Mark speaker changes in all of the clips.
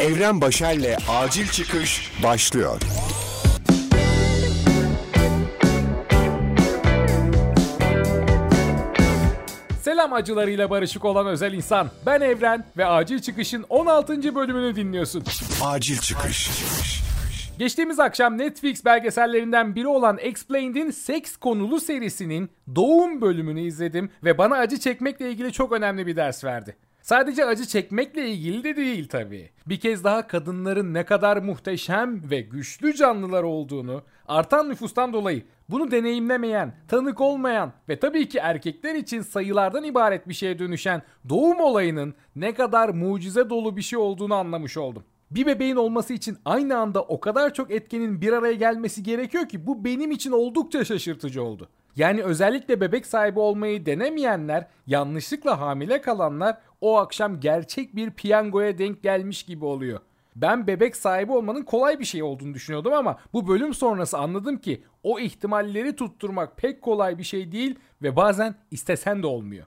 Speaker 1: Evren Başer'le Acil Çıkış başlıyor.
Speaker 2: Selam acılarıyla barışık olan özel insan. Ben Evren ve Acil Çıkış'ın 16. bölümünü dinliyorsun.
Speaker 1: Acil Çıkış.
Speaker 2: Geçtiğimiz akşam Netflix belgesellerinden biri olan Explained'in seks konulu serisinin doğum bölümünü izledim ve bana acı çekmekle ilgili çok önemli bir ders verdi. Sadece acı çekmekle ilgili de değil tabii. Bir kez daha kadınların ne kadar muhteşem ve güçlü canlılar olduğunu, artan nüfustan dolayı bunu deneyimlemeyen, tanık olmayan ve tabii ki erkekler için sayılardan ibaret bir şeye dönüşen doğum olayının ne kadar mucize dolu bir şey olduğunu anlamış oldum. Bir bebeğin olması için aynı anda o kadar çok etkenin bir araya gelmesi gerekiyor ki bu benim için oldukça şaşırtıcı oldu. Yani özellikle bebek sahibi olmayı denemeyenler, yanlışlıkla hamile kalanlar o akşam gerçek bir piyangoya denk gelmiş gibi oluyor. Ben bebek sahibi olmanın kolay bir şey olduğunu düşünüyordum ama bu bölüm sonrası anladım ki o ihtimalleri tutturmak pek kolay bir şey değil ve bazen istesen de olmuyor.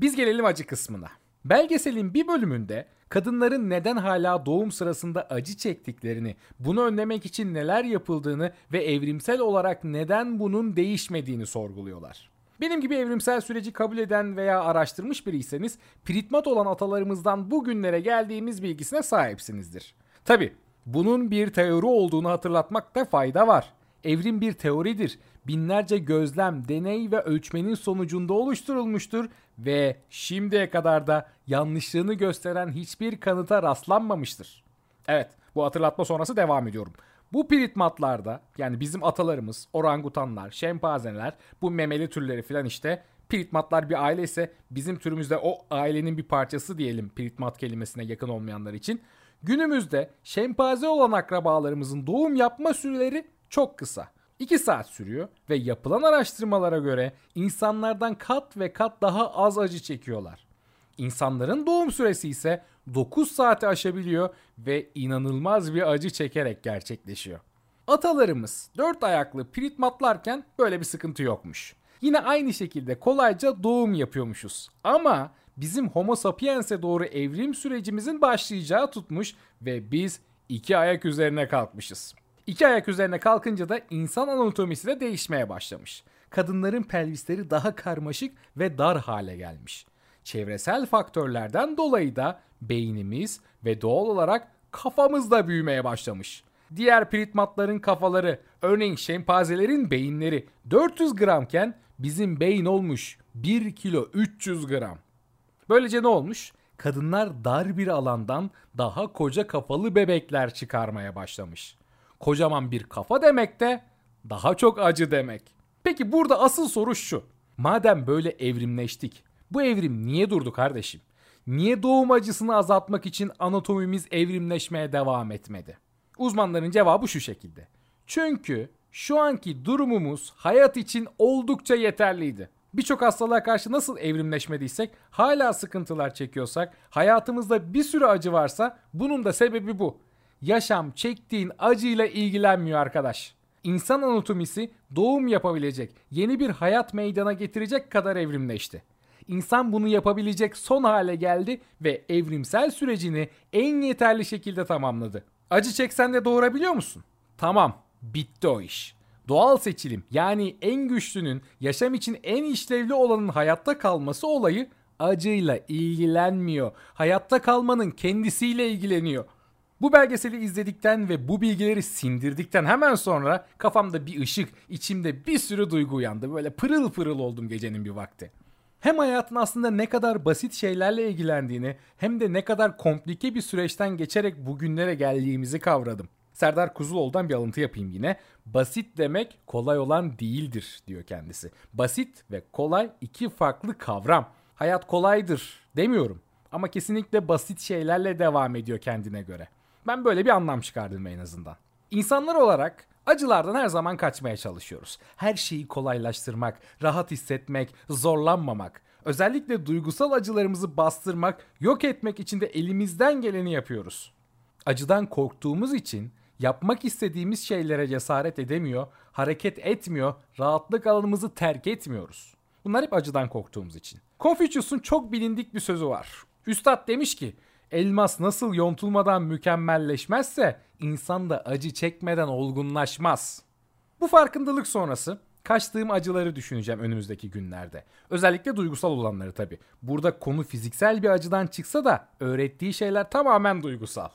Speaker 2: Biz gelelim acı kısmına. Belgeselin bir bölümünde kadınların neden hala doğum sırasında acı çektiklerini, bunu önlemek için neler yapıldığını ve evrimsel olarak neden bunun değişmediğini sorguluyorlar. Benim gibi evrimsel süreci kabul eden veya araştırmış biriyseniz pritmat olan atalarımızdan bugünlere geldiğimiz bilgisine sahipsinizdir. Tabi bunun bir teori olduğunu hatırlatmakta fayda var. Evrim bir teoridir. Binlerce gözlem, deney ve ölçmenin sonucunda oluşturulmuştur ve şimdiye kadar da yanlışlığını gösteren hiçbir kanıta rastlanmamıştır. Evet, bu hatırlatma sonrası devam ediyorum. Bu pritmatlarda yani bizim atalarımız, orangutanlar, şempanzeler, bu memeli türleri filan işte Pritmatlar bir aile ise bizim türümüzde o ailenin bir parçası diyelim pritmat kelimesine yakın olmayanlar için. Günümüzde şempanze olan akrabalarımızın doğum yapma süreleri çok kısa. 2 saat sürüyor ve yapılan araştırmalara göre insanlardan kat ve kat daha az acı çekiyorlar. İnsanların doğum süresi ise 9 saati aşabiliyor ve inanılmaz bir acı çekerek gerçekleşiyor. Atalarımız dört ayaklı pritmatlarken böyle bir sıkıntı yokmuş. Yine aynı şekilde kolayca doğum yapıyormuşuz. Ama bizim Homo sapiens'e doğru evrim sürecimizin başlayacağı tutmuş ve biz iki ayak üzerine kalkmışız. İki ayak üzerine kalkınca da insan anatomisi de değişmeye başlamış. Kadınların pelvisleri daha karmaşık ve dar hale gelmiş. Çevresel faktörlerden dolayı da beynimiz ve doğal olarak kafamız da büyümeye başlamış. Diğer pritmatların kafaları, örneğin şempanzelerin beyinleri 400 gramken bizim beyin olmuş 1 kilo 300 gram. Böylece ne olmuş? Kadınlar dar bir alandan daha koca kafalı bebekler çıkarmaya başlamış. Kocaman bir kafa demek de daha çok acı demek. Peki burada asıl soru şu. Madem böyle evrimleştik, bu evrim niye durdu kardeşim? Niye doğum acısını azaltmak için anatomimiz evrimleşmeye devam etmedi? Uzmanların cevabı şu şekilde. Çünkü şu anki durumumuz hayat için oldukça yeterliydi. Birçok hastalığa karşı nasıl evrimleşmediysek, hala sıkıntılar çekiyorsak, hayatımızda bir sürü acı varsa bunun da sebebi bu. Yaşam çektiğin acıyla ilgilenmiyor arkadaş. İnsan anatomisi doğum yapabilecek, yeni bir hayat meydana getirecek kadar evrimleşti. İnsan bunu yapabilecek son hale geldi ve evrimsel sürecini en yeterli şekilde tamamladı. Acı çeksen de doğurabiliyor musun? Tamam, bitti o iş. Doğal seçilim yani en güçlünün yaşam için en işlevli olanın hayatta kalması olayı acıyla ilgilenmiyor. Hayatta kalmanın kendisiyle ilgileniyor. Bu belgeseli izledikten ve bu bilgileri sindirdikten hemen sonra kafamda bir ışık, içimde bir sürü duygu uyandı. Böyle pırıl pırıl oldum gecenin bir vakti. Hem hayatın aslında ne kadar basit şeylerle ilgilendiğini hem de ne kadar komplike bir süreçten geçerek bugünlere geldiğimizi kavradım. Serdar Kuzuloğlu'dan bir alıntı yapayım yine. Basit demek kolay olan değildir diyor kendisi. Basit ve kolay iki farklı kavram. Hayat kolaydır demiyorum ama kesinlikle basit şeylerle devam ediyor kendine göre. Ben böyle bir anlam çıkardım en azından. İnsanlar olarak acılardan her zaman kaçmaya çalışıyoruz. Her şeyi kolaylaştırmak, rahat hissetmek, zorlanmamak. Özellikle duygusal acılarımızı bastırmak, yok etmek için de elimizden geleni yapıyoruz. Acıdan korktuğumuz için yapmak istediğimiz şeylere cesaret edemiyor, hareket etmiyor, rahatlık alanımızı terk etmiyoruz. Bunlar hep acıdan korktuğumuz için. Confucius'un çok bilindik bir sözü var. Üstad demiş ki, Elmas nasıl yontulmadan mükemmelleşmezse insan da acı çekmeden olgunlaşmaz. Bu farkındalık sonrası kaçtığım acıları düşüneceğim önümüzdeki günlerde. Özellikle duygusal olanları tabii. Burada konu fiziksel bir acıdan çıksa da öğrettiği şeyler tamamen duygusal.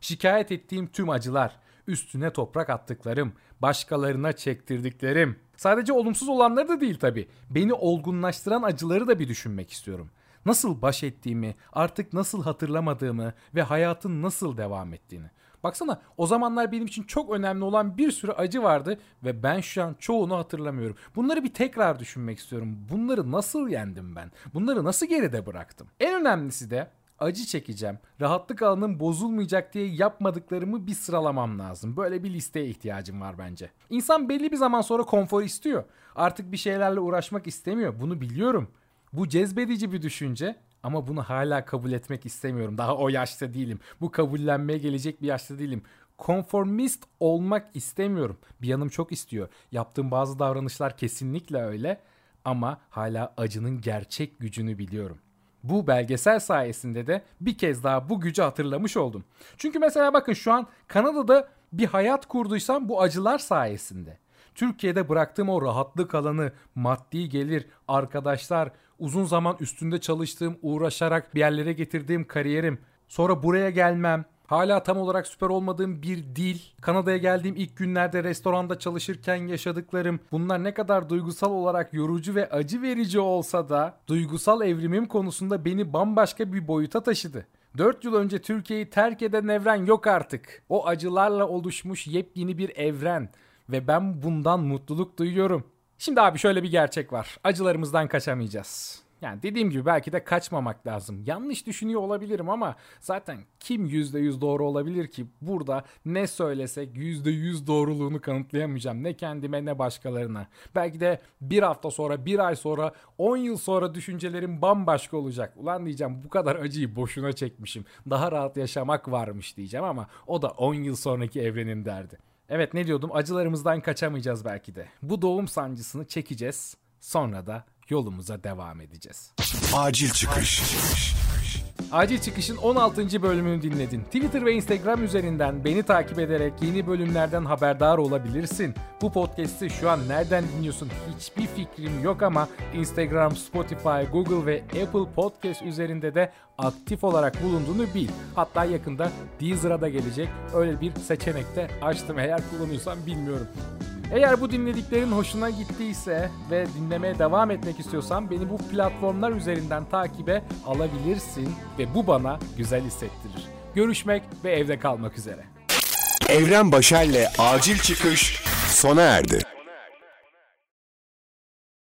Speaker 2: Şikayet ettiğim tüm acılar, üstüne toprak attıklarım, başkalarına çektirdiklerim. Sadece olumsuz olanları da değil tabii. Beni olgunlaştıran acıları da bir düşünmek istiyorum. Nasıl baş ettiğimi, artık nasıl hatırlamadığımı ve hayatın nasıl devam ettiğini. Baksana o zamanlar benim için çok önemli olan bir sürü acı vardı ve ben şu an çoğunu hatırlamıyorum. Bunları bir tekrar düşünmek istiyorum. Bunları nasıl yendim ben? Bunları nasıl geride bıraktım? En önemlisi de acı çekeceğim. Rahatlık alanım bozulmayacak diye yapmadıklarımı bir sıralamam lazım. Böyle bir listeye ihtiyacım var bence. İnsan belli bir zaman sonra konfor istiyor. Artık bir şeylerle uğraşmak istemiyor. Bunu biliyorum. Bu cezbedici bir düşünce ama bunu hala kabul etmek istemiyorum. Daha o yaşta değilim. Bu kabullenmeye gelecek bir yaşta değilim. Konformist olmak istemiyorum. Bir yanım çok istiyor. Yaptığım bazı davranışlar kesinlikle öyle ama hala acının gerçek gücünü biliyorum. Bu belgesel sayesinde de bir kez daha bu gücü hatırlamış oldum. Çünkü mesela bakın şu an Kanada'da bir hayat kurduysam bu acılar sayesinde. Türkiye'de bıraktığım o rahatlık alanı, maddi gelir, arkadaşlar, uzun zaman üstünde çalıştığım, uğraşarak bir yerlere getirdiğim kariyerim, sonra buraya gelmem, Hala tam olarak süper olmadığım bir dil, Kanada'ya geldiğim ilk günlerde restoranda çalışırken yaşadıklarım, bunlar ne kadar duygusal olarak yorucu ve acı verici olsa da duygusal evrimim konusunda beni bambaşka bir boyuta taşıdı. 4 yıl önce Türkiye'yi terk eden evren yok artık. O acılarla oluşmuş yepyeni bir evren ve ben bundan mutluluk duyuyorum. Şimdi abi şöyle bir gerçek var. Acılarımızdan kaçamayacağız. Yani dediğim gibi belki de kaçmamak lazım. Yanlış düşünüyor olabilirim ama zaten kim %100 doğru olabilir ki? Burada ne söylesek %100 doğruluğunu kanıtlayamayacağım. Ne kendime ne başkalarına. Belki de bir hafta sonra, bir ay sonra, 10 yıl sonra düşüncelerim bambaşka olacak. Ulan diyeceğim bu kadar acıyı boşuna çekmişim. Daha rahat yaşamak varmış diyeceğim ama o da 10 yıl sonraki evrenin derdi. Evet ne diyordum acılarımızdan kaçamayacağız belki de. Bu doğum sancısını çekeceğiz. Sonra da yolumuza devam edeceğiz.
Speaker 1: Acil çıkış.
Speaker 2: Acil Çıkış'ın 16. bölümünü dinledin. Twitter ve Instagram üzerinden beni takip ederek yeni bölümlerden haberdar olabilirsin. Bu podcast'i şu an nereden dinliyorsun hiçbir fikrim yok ama Instagram, Spotify, Google ve Apple Podcast üzerinde de aktif olarak bulunduğunu bil. Hatta yakında Deezer'a da gelecek. Öyle bir seçenek de açtım eğer kullanıyorsan bilmiyorum. Eğer bu dinlediklerin hoşuna gittiyse ve dinlemeye devam etmek istiyorsan beni bu platformlar üzerinden takibe alabilirsin ve bu bana güzel hissettirir. Görüşmek ve evde kalmak üzere.
Speaker 1: Evren Başer'le acil çıkış sona erdi.